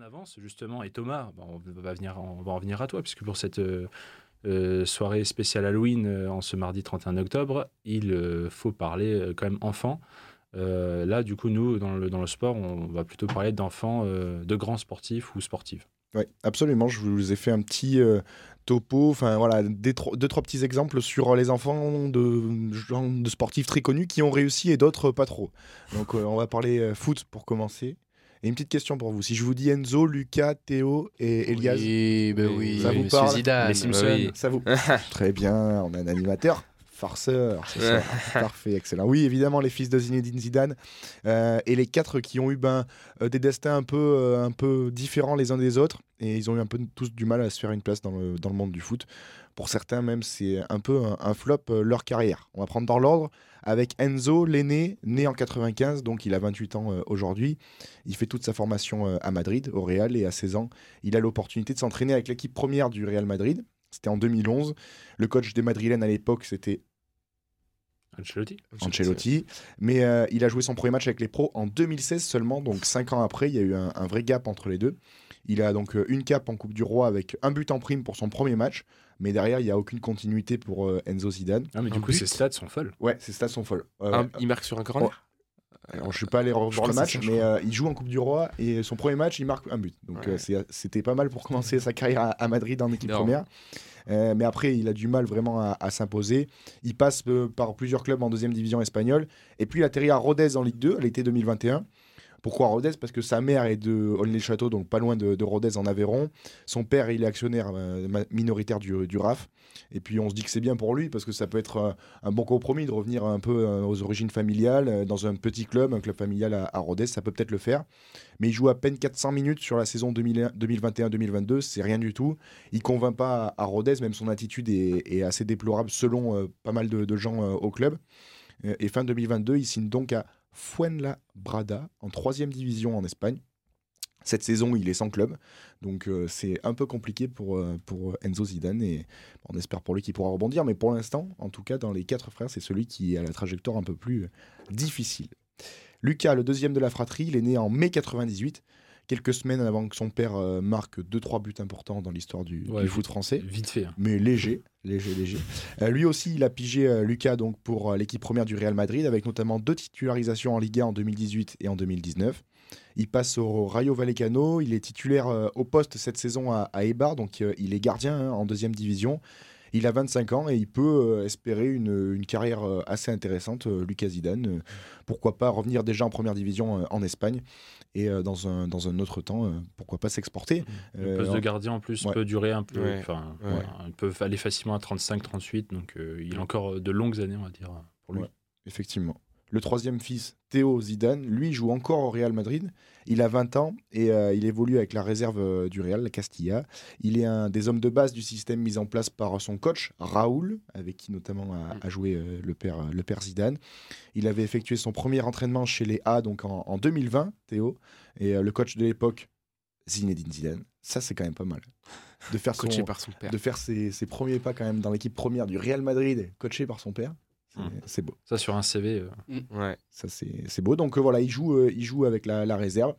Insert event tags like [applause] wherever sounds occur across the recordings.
avance justement, et Thomas, on, va en venir à toi, puisque pour cette euh, euh, soirée spéciale Halloween euh, en ce mardi 31 octobre, il faut parler quand même enfants. là, du coup, nous, dans le, dans le sport, on va plutôt parler d'enfants, de grands sportifs ou sportives. Oui, absolument. Je vous ai fait un petit topo, enfin voilà, deux, trois petits exemples sur les enfants de, de sportifs très connus qui ont réussi et d'autres pas trop. Donc, on va parler foot pour commencer. Et une petite question pour vous. Si je vous dis Enzo, Lucas, Théo et Elias, oui, bah oui, ça vous parle Zidane, Les Simpsons, ça vous [laughs] Très bien, on a un animateur farceur, c'est ça. [laughs] Parfait, excellent. Oui, évidemment, les fils de Zinedine Zidane euh, et les quatre qui ont eu ben, euh, des destins un peu, euh, un peu différents les uns des autres et ils ont eu un peu tous du mal à se faire une place dans le, dans le monde du foot. Pour certains, même, c'est un peu un, flop leur carrière. On va prendre dans l'ordre avec Enzo, l'aîné, né en 95, donc il a 28 ans aujourd'hui. Il fait toute sa formation à Madrid, au Real, et à 16 ans, il a l'opportunité de s'entraîner avec l'équipe première du Real Madrid. C'était en 2011. Le coach des Madrilènes à l'époque, c'était Ancelotti. Ancelotti. Mais euh, il a joué son premier match avec les pros en 2016 seulement, donc 5 ans après, il y a eu un, vrai gap entre les deux. Il a donc euh, une cape en Coupe du Roi avec un but en prime pour son premier match, mais derrière, il n'y a aucune continuité pour euh, Enzo Zidane. Ah, mais du coup, ses stats sont folles. Ouais, ses stats sont folles. il marque sur un corner oh. Alors, je ne suis pas allé revoir le match, mais il joue en Coupe du Roi et son premier match, il marque un but. Donc c'était pas mal pour commencer sa carrière à, Madrid en équipe première. Euh, mais après, il a du mal vraiment à, s'imposer. Il passe euh, par plusieurs clubs en deuxième division espagnole. Et puis, il atterrit à Rodez en Ligue 2 à l'été 2021. Pourquoi Rodez? Parce que sa mère est de Aulnay-le-Château, donc pas loin de, Rodez en Aveyron. Son père, il est actionnaire euh, minoritaire du, RAF. Et puis on se dit que c'est bien pour lui parce que ça peut être euh, un, bon compromis de revenir un peu euh, aux origines familiales dans un petit club, un club familial à, Rodez, ça peut peut-être le faire. Mais il joue à peine 400 minutes sur la saison 2021-2022, c'est rien du tout. Il convainc pas à, Rodez, même son attitude est, assez déplorable selon pas mal de, de gens au club. et fin 2022, il signe donc à Fuenlabrada en troisième division en Espagne. Cette saison, il est sans club, donc euh, c'est un peu compliqué pour, euh, pour Enzo Zidane et on espère pour lui qu'il pourra rebondir. Mais pour l'instant, en tout cas, dans les quatre frères, c'est celui qui a la trajectoire un peu plus difficile. Lucas, le deuxième de la fratrie, il est né en mai 98 quelques semaines avant que son père euh, marque 2-3 buts importants dans l'histoire du, foot français. Vite fait. Hein. Mais léger, léger, léger. Euh, lui aussi, il a pigé euh, Lucas donc, pour l'équipe première du Real Madrid, avec notamment deux titularisations en Liga en 2018 et en 2019. Il passe au Rayo Vallecano, il est titulaire au poste cette saison à, à Eibar, donc il est gardien hein, en deuxième division. Il a 25 ans et il peut espérer une, une carrière assez intéressante, Lucas Zidane. pourquoi pas revenir déjà en première division en Espagne et euh, dans, un, dans un autre temps, euh, pourquoi pas s'exporter. Le poste de euh, gardien en plus peut durer un peu, enfin, il peut aller facilement à 35-38, donc il a encore de longues années, on va dire, pour lui. effectivement. Le troisième fils, Théo Zidane, lui joue encore au Real Madrid. Il a 20 ans et euh, il évolue avec la réserve euh, du Real, la Castilla. Il est un des hommes de base du système mis en place par son coach, Raoul, avec qui notamment a, joué euh, le, père, le père Zidane. Il avait effectué son premier entraînement chez les A donc en, 2020, Théo. Et le coach de l'époque, Zinedine Zidane. Ça, c'est quand même pas mal. De faire, coaché par son père. De faire ses, ses premiers pas quand même dans l'équipe première du Real Madrid, coaché par son père. Mmh. C'est beau. Ça sur un CV. Euh. Mmh. Ouais. Ça c'est beau. Donc euh, voilà, il joue, euh, il joue avec la, réserve.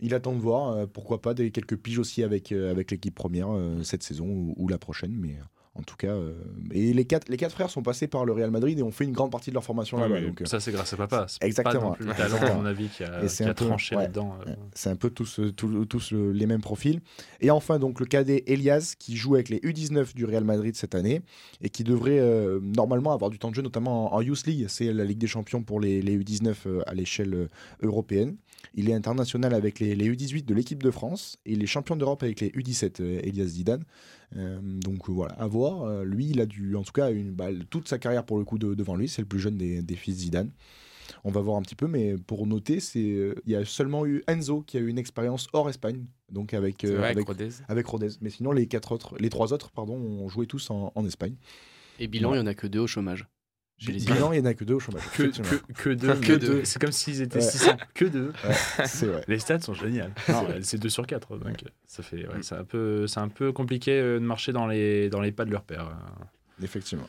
Il attend de voir, pourquoi pas, des quelques piges aussi avec, avec l'équipe première cette saison ou, ou, la prochaine. Mais en tout cas, euh, et les quatre, les quatre frères sont passés par le Real Madrid et ont fait une grande partie de leur formation là-bas. Euh, ça, c'est grâce à papa. Exactement. Pas le talent, à mon avis, qui a, tranché là-dedans. Euh. C'est un peu tous, tous, les mêmes profils. Et enfin, donc, le cadet Elias, qui joue avec les U19 du Real Madrid cette année et qui devrait normalement avoir du temps de jeu, notamment en, Youth League. C'est la Ligue des Champions pour les, les U19 à l'échelle européenne. Il est international avec les, les U18 de l'équipe de France et il est champion d'Europe avec les U17, Elias Zidane. Euh, donc voilà, à voir. Euh, lui, il a dû, en tout cas, une, bah, toute sa carrière pour le coup devant lui. C'est le plus jeune des, des, fils Zidane. On va voir un petit peu, mais pour noter, c'est euh, il y a seulement eu Enzo qui a eu une expérience hors Espagne, donc avec avec, Rodez. avec Rodez. Mais sinon, les quatre autres, les trois autres, pardon, ont joué tous en, en Espagne. Et bilan, il y en a que deux au chômage. Chez les bilan, il n'y en a que deux au chômage. Que, que, deux. que deux. C'est comme s'ils étaient 600. Que deux. c'est vrai. Les stats sont géniales. C'est 2 sur 4. Donc ça fait, c'est un, peu, un peu compliqué euh, de marcher dans les, dans les pas de leur père. Euh. Effectivement.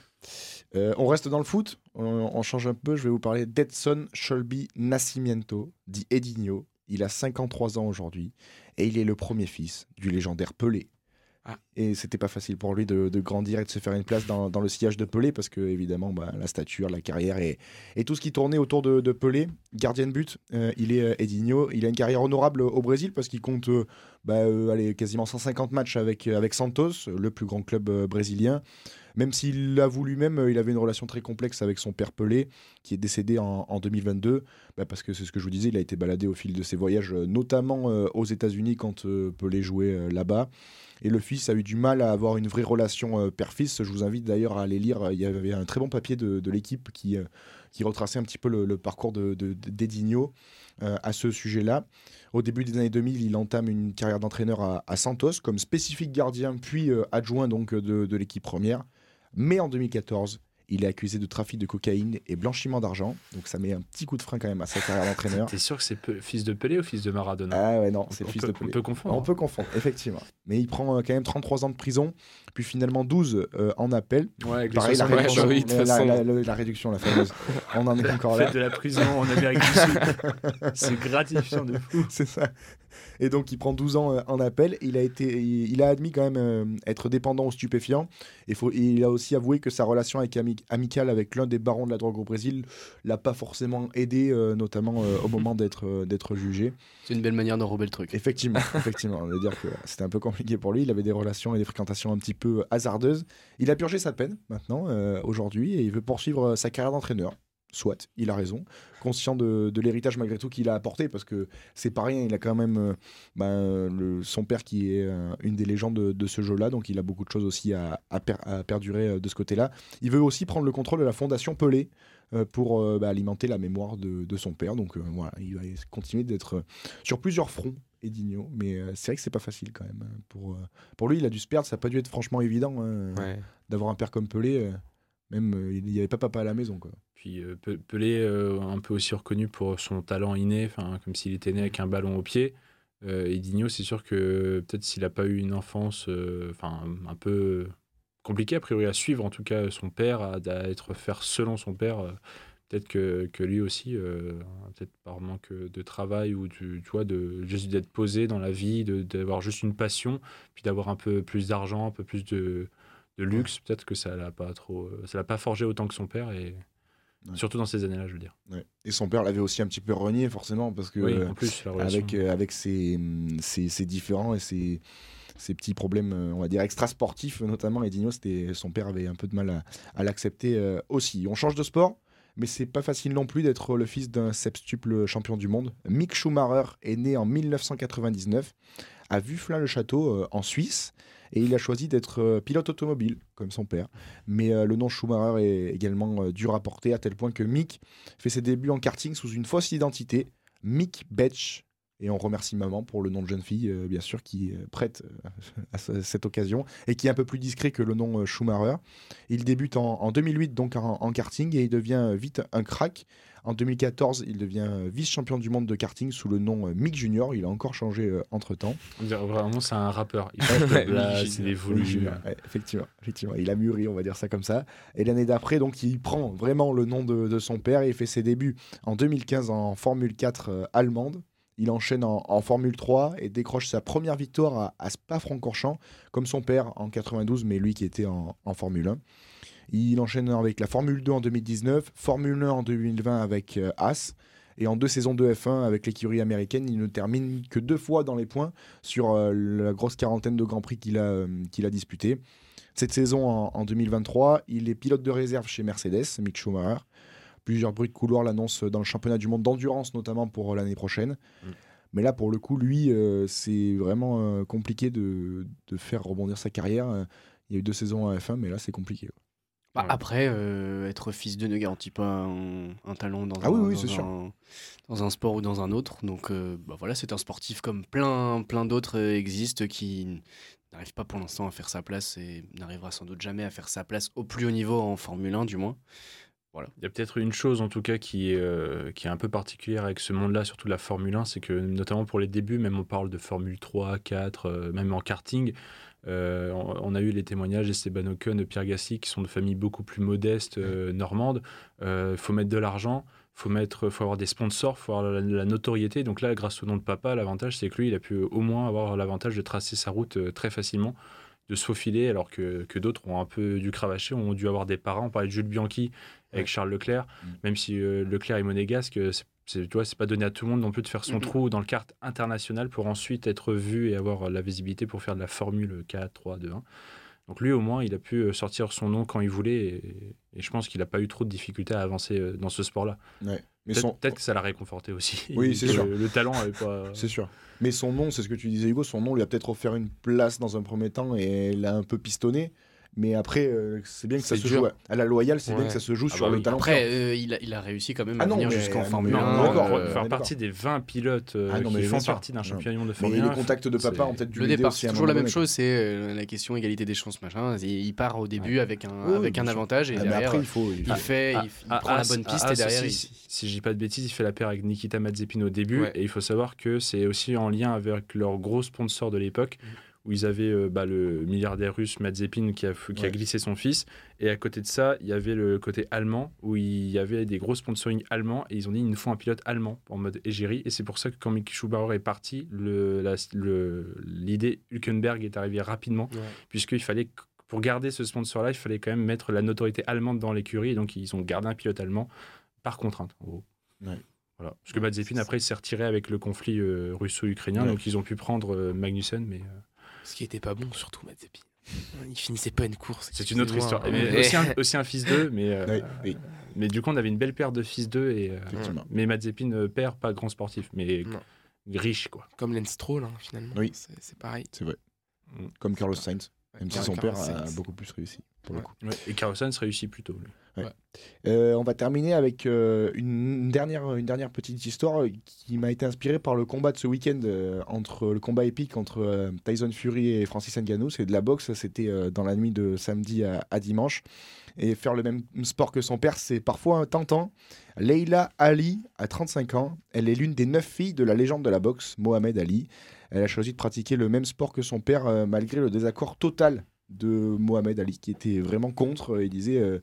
Euh, on reste dans le foot. On, change un peu. Je vais vous parler d'Edson Shelby Nascimento, dit Edinho. Il a 53 ans aujourd'hui et il est le premier fils du légendaire Pelé. Ah. Et c'était pas facile pour lui de, grandir et de se faire une place dans, le sillage de Pelé parce que évidemment bah, la stature, la carrière et, tout ce qui tournait autour de, Pelé, gardien de but, euh, il est euh, Edinho. Il a une carrière honorable au Brésil parce qu'il compte euh, bah, quasiment 150 matchs avec, avec Santos, le plus grand club brésilien. Même s'il l'avoue lui-même, il avait une relation très complexe avec son père Pelé, qui est décédé en, 2022, bah, parce que c'est ce que je vous disais, il a été baladé au fil de ses voyages, notamment aux États-Unis quand Pelé jouait là-bas. Et le fils a eu du mal à avoir une vraie relation euh, père-fils. Je vous invite d'ailleurs à aller lire. Il y avait un très bon papier de, l'équipe qui, euh, qui retraçait un petit peu le, parcours de, euh, à ce sujet-là. Au début des années 2000, il entame une carrière d'entraîneur à, Santos comme spécifique gardien, puis adjoint donc de, de l'équipe première. Mais en 2014, il est accusé de trafic de cocaïne et blanchiment d'argent. Donc ça met un petit coup de frein quand même à sa carrière d'entraîneur. T'es sûr que c'est fils de Pelé ou fils de Maradona? Ah ouais, non, c'est fils de Pelé. On peut confondre. On peut confondre, effectivement. Mais il prend euh, quand même 33 ans de prison, puis finalement 12 euh, en appel. Ouais, Pareil, la réduction, la, réduction, la fameuse. on en est [laughs] encore là. De la prison en Amérique du Sud. [laughs] c'est gratifiant de fou. C'est ça. Et donc, il prend 12 ans euh, en appel. Il a, été, il, a admis quand même euh, être dépendant aux stupéfiants. Et faut, il a aussi avoué que sa relation avec, amicale avec l'un des barons de la drogue au Brésil l'a pas forcément aidé, euh, notamment au moment d'être d'être jugé. C'est une belle manière d'enrober le truc. Effectivement, [laughs] effectivement. On va dire que c'était un peu compliqué pour lui. Il avait des relations et des fréquentations un petit peu hasardeuses. Il a purgé sa peine maintenant, aujourd'hui, et il veut poursuivre sa carrière d'entraîneur soit, il a raison, conscient de, l'héritage malgré tout qu'il a apporté, parce que c'est pas rien, il a quand même euh, ben, son père qui est euh, une des légendes de, ce jeu-là, donc il a beaucoup de choses aussi à, perdurer euh, de ce côté-là. Il veut aussi prendre le contrôle de la fondation Pelé pour ben, alimenter la mémoire de, son père, donc voilà, il va continuer d'être sur plusieurs fronts. Edigno, mais c'est vrai que c'est pas facile quand même. Hein, pour, pour lui, il a dû se perdre, ça n'a pas dû être franchement évident hein, d'avoir un père comme Pelé. Même, il n'y avait pas papa à la maison. Quoi. Puis euh, Pelé, euh, un peu aussi reconnu pour son talent inné, comme s'il était né avec un ballon au pied. et Digno, c'est sûr que peut-être s'il n'a pas eu une enfance enfin un peu compliquée, a priori, à suivre, en tout cas, son père, à, être faire selon son père, peut-être que, que, lui aussi, peut-être par manque de travail ou du, tu vois, de, juste d'être posé dans la vie, d'avoir juste une passion, puis d'avoir un peu plus d'argent, un peu plus de de luxe, peut-être que ça l'a pas trop, euh, ça l'a pas forgé autant que son père et surtout dans ces années-là, je veux dire. Et son père l'avait aussi un petit peu renié forcément parce que oui, en plus, avec euh, avec ses, ses, différents et ses, ses petits problèmes, euh, on va dire extra sportifs notamment, Edinho, c'était son père avait un peu de mal à, l'accepter aussi. On change de sport. Mais c'est pas facile non plus d'être le fils d'un septuple champion du monde. Mick Schumacher est né en 1999 à Vufflin-le-Château en Suisse et il a choisi d'être euh, pilote automobile, comme son père. Mais euh, le nom Schumacher est également euh, dur à porter, à tel point que Mick fait ses débuts en karting sous une fausse identité, Mick Betch. Et on remercie maman pour le nom de jeune fille, bien sûr, qui prête [laughs] à cette occasion et qui est un peu plus discret que le nom Schumacher. Il débute en, 2008 donc en, karting et il devient vite un crack en 2014, il devient vice-champion du monde de karting sous le nom euh, Mick Junior. Il a encore changé euh, entre temps. Vraiment, c'est un rappeur. Il [laughs] c'est effectivement, effectivement, il a mûri, on va dire ça comme ça. Et l'année d'après, donc, il prend vraiment le nom de, son père et il fait ses débuts en 2015 en Formule 4 euh, allemande. Il enchaîne en, Formule 3 et décroche sa première victoire à, Spa-Francorchamps, comme son père en 92, mais lui qui était en, Formule 1. Il enchaîne avec la Formule 2 en 2019, Formule 1 en 2020 avec euh, As. Et en deux saisons de F1 avec l'écurie américaine, il ne termine que deux fois dans les points sur euh, la grosse quarantaine de Grands Prix qu'il a, euh, qu'il a disputé. Cette saison, en, 2023, il est pilote de réserve chez Mercedes, Mick Schumacher. Plusieurs bruits de couloir l'annoncent dans le championnat du monde d'endurance, notamment pour l'année prochaine. Mm. Mais là, pour le coup, lui, c'est vraiment compliqué de, de, faire rebondir sa carrière. Il y a eu deux saisons en F1, mais là, c'est compliqué. Bah, après, euh, être fils de ne garantit pas un, talent dans, ah un, dans, un, sport ou dans un autre. Donc euh, bah, voilà, c'est un sportif comme plein, plein d'autres euh, existent qui n'arrive pas pour l'instant à faire sa place et n'arrivera sans doute jamais à faire sa place au plus haut niveau en Formule 1 du moins. Voilà. Il y a peut-être une chose en tout cas qui est, qui est un peu particulière avec ce monde-là, surtout la Formule 1, c'est que notamment pour les débuts, même on parle de Formule 3, 4, même en karting, euh, on, a eu les témoignages d'Esteban Ocon, de Pierre Gassi, qui sont de familles beaucoup plus modestes, euh, normandes. Il euh, faut mettre de l'argent. faut mettre, faut avoir des sponsors, faut avoir la, notoriété. Donc là, grâce au nom de papa, l'avantage c'est que lui, il a pu au moins avoir l'avantage de tracer sa route euh, très facilement, de se faufiler, alors que, que d'autres ont un peu dû cravacher, ont dû avoir des parents. On parlait de Jules Bianchi avec Charles Leclerc, mm. même si euh, Leclerc est monégasque, c'est tu vois, c'est pas donné à tout le monde non plus de faire son trou dans le kart international pour ensuite être vu et avoir la visibilité pour faire de la Formule 4, 3, 2, 1. Donc lui, au moins, il a pu euh, sortir son nom quand il voulait. Et, je pense qu'il n'a pas eu trop de difficultés à avancer euh, dans ce sport-là. Ouais. Peut-être que ça l'a réconforté aussi. Oui, [laughs] c'est sûr. Le, talent n'est pas. [laughs] C'est sûr. Mais son nom, c'est ce que tu disais, Hugo, son nom lui a peut-être offert une place dans un premier temps et l'a un peu pistonné. Mais après, euh, c'est bien que ça se joue à la loyale, c'est bien que ça se joue ah sur bah le talent. Après, euh, il, a, il, a, réussi quand même à ah venir jusqu'en Formule 1. D'accord, euh, faire partie des 20 pilotes ah qui font partie d'un championnat de Formule 1. les contacts de papa ont peut-être dû Le départ, c'est toujours la même chose, c'est la question égalité des chances, machin. Il part au début avec un, avec un avantage et derrière, après, il, faut, il, fait, il, prend la bonne piste et derrière. Si je dis pas de bêtises, il fait la paire avec Nikita Mazepin au début et il faut savoir que c'est aussi en lien avec leur gros sponsor de l'époque mm où ils avaient euh, bah, le milliardaire russe Mazepin qui a, qui a glissé son fils. Et à côté de ça, il y avait le côté allemand où il y avait des gros sponsoring allemands. Et ils ont dit il nous faut un pilote allemand en mode égérie. Et c'est pour ça que quand Mick Schumacher est parti, l'idée Hülkenberg est arrivée rapidement, puisqu'il fallait pour garder ce sponsor-là, il fallait quand même mettre la notoriété allemande dans l'écurie. Et donc, ils ont gardé un pilote allemand par contrainte, en gros. Voilà. Parce que Mazepin, après, il s'est retiré avec le conflit euh, russo-ukrainien. Donc, ils ont pu prendre euh, Magnussen. Mais, ce qui était pas bon, surtout Mazepin. Il finissait pas une course. C'est une autre histoire. aussi, un, fils d'eux, mais, euh, mais du coup, on avait une belle paire de fils d'eux. Et, euh, mais Mazepin, euh, père, pas grand sportif, mais riche. quoi. Comme Lance Stroll, hein, finalement. Oui. C'est pareil. C'est vrai. Mm. Comme Carlos Sainz. Même si son père a beaucoup plus réussi, pour le coup. Et Carlos Sainz réussit plutôt. Euh, on va terminer avec euh, une, dernière, une dernière petite histoire qui m'a été inspirée par le combat de ce week-end euh, entre le combat épique entre Tyson Fury et Francis Ngannou. C'est de la boxe, c'était dans la nuit de samedi à, dimanche. Et faire le même sport que son père, c'est parfois tentant. Leila Ali a 35 ans. Elle est l'une des neuf filles de la légende de la boxe, Mohamed Ali. Elle a choisi de pratiquer le même sport que son père malgré le désaccord total de Mohamed Ali qui était vraiment contre et disait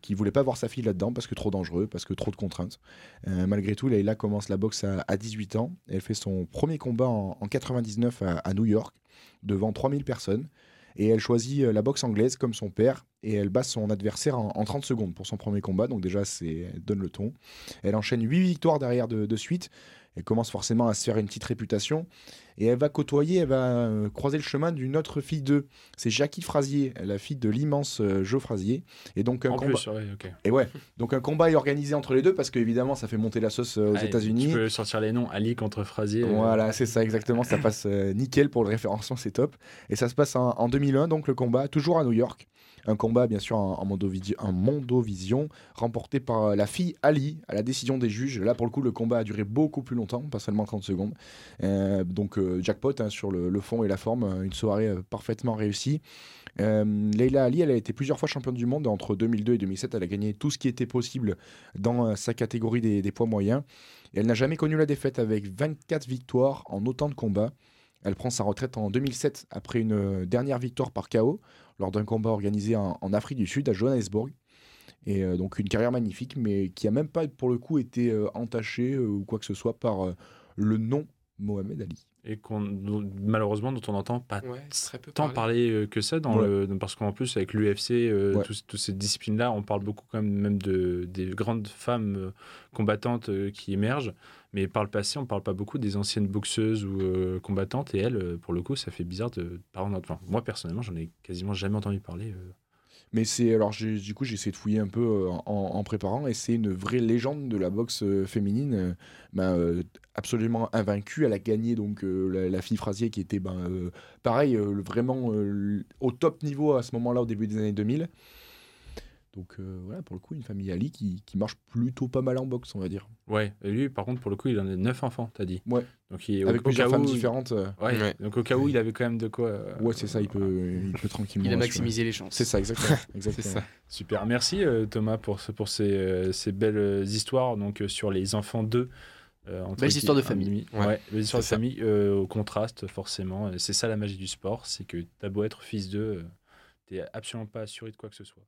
qui voulait pas voir sa fille là-dedans parce que trop dangereux, parce que trop de contraintes. Euh, malgré tout, Leila commence la boxe à, 18 ans. Elle fait son premier combat en, 99 à, New York devant 3000 personnes. Et elle choisit euh, la boxe anglaise comme son père et elle bat son adversaire en, 30 secondes pour son premier combat. Donc déjà, c'est donne le ton. Elle enchaîne 8 victoires derrière de suite elle commence forcément à se faire une petite réputation. Et elle va côtoyer, elle va euh, croiser le chemin d'une autre fille d'eux. C'est Jackie Frasier, la fille de l'immense euh, Joe Frasier. Et donc un combat. Et ouais, donc un combat est organisé entre les deux parce qu'évidemment ça fait monter la sauce euh, aux États-Unis. Tu peux sortir les noms, Ali contre Frasier. Voilà, c'est ça exactement. ça passe nickel pour le référencement, c'est top. Et ça se passe en, en 2001, donc le combat toujours à New York. Un combat, bien sûr, en, Mondovision, remporté par la fille Ali à la décision des juges. Là, pour le coup, le combat a duré beaucoup plus longtemps, pas seulement 30 secondes. Euh, donc, jackpot hein, sur le, fond et la forme, une soirée parfaitement réussie. Leila Ali, elle a été plusieurs fois championne du monde. Entre 2002 et 2007, elle a gagné tout ce qui était possible dans sa catégorie des, poids moyens. Et elle n'a jamais connu la défaite avec 24 victoires en autant de combats. Elle prend sa retraite en 2007 après une dernière victoire par KO lors d'un combat organisé en, Afrique du Sud, à Johannesburg. Et euh, donc une carrière magnifique, mais qui a même pas pour le coup été euh, entachée euh, ou quoi que ce soit par le nom Mohamed Ali. Et qu'on, malheureusement, dont on n'entend pas tant parler que ça, dans le, parce qu'en plus, avec l'UFC, toutes ces disciplines-là, on parle beaucoup quand même, même de, des grandes femmes combattantes qui émergent. Mais par le passé, on ne parle pas beaucoup des anciennes boxeuses ou euh, combattantes. Et elles, euh, pour le coup, ça fait bizarre de parler. Enfin, moi, personnellement, j'en ai quasiment jamais entendu parler. Euh. Mais c'est alors du coup j'ai essayé de fouiller un peu en, préparant et c'est une vraie légende de la boxe féminine, ben, absolument invaincue. Elle a gagné donc la, fille Frasier qui était ben, pareil vraiment au top niveau à ce moment-là au début des années 2000. Donc euh, voilà, pour le coup, une famille Ali qui, qui, marche plutôt pas mal en boxe, on va dire. Ouais, et lui, par contre, pour le coup, il en a neuf enfants, t'as dit. Ouais. Donc il, Avec plusieurs femmes différentes. Euh, ouais. Donc au cas où, il avait quand même de quoi. Euh, ouais, c'est ça, il peut, il peut tranquillement. Il a maximisé les chances. C'est ça, exactement. [laughs] exactement. ça. Super, merci Thomas pour, pour ces, ces, belles histoires donc, sur les enfants d'eux. Euh, belles histoires de famille. Ouais, belles histoires de famille au contraste, forcément. C'est ça la magie du sport, c'est que t'as beau être fils d'eux, t'es absolument pas assuré de quoi que ce soit.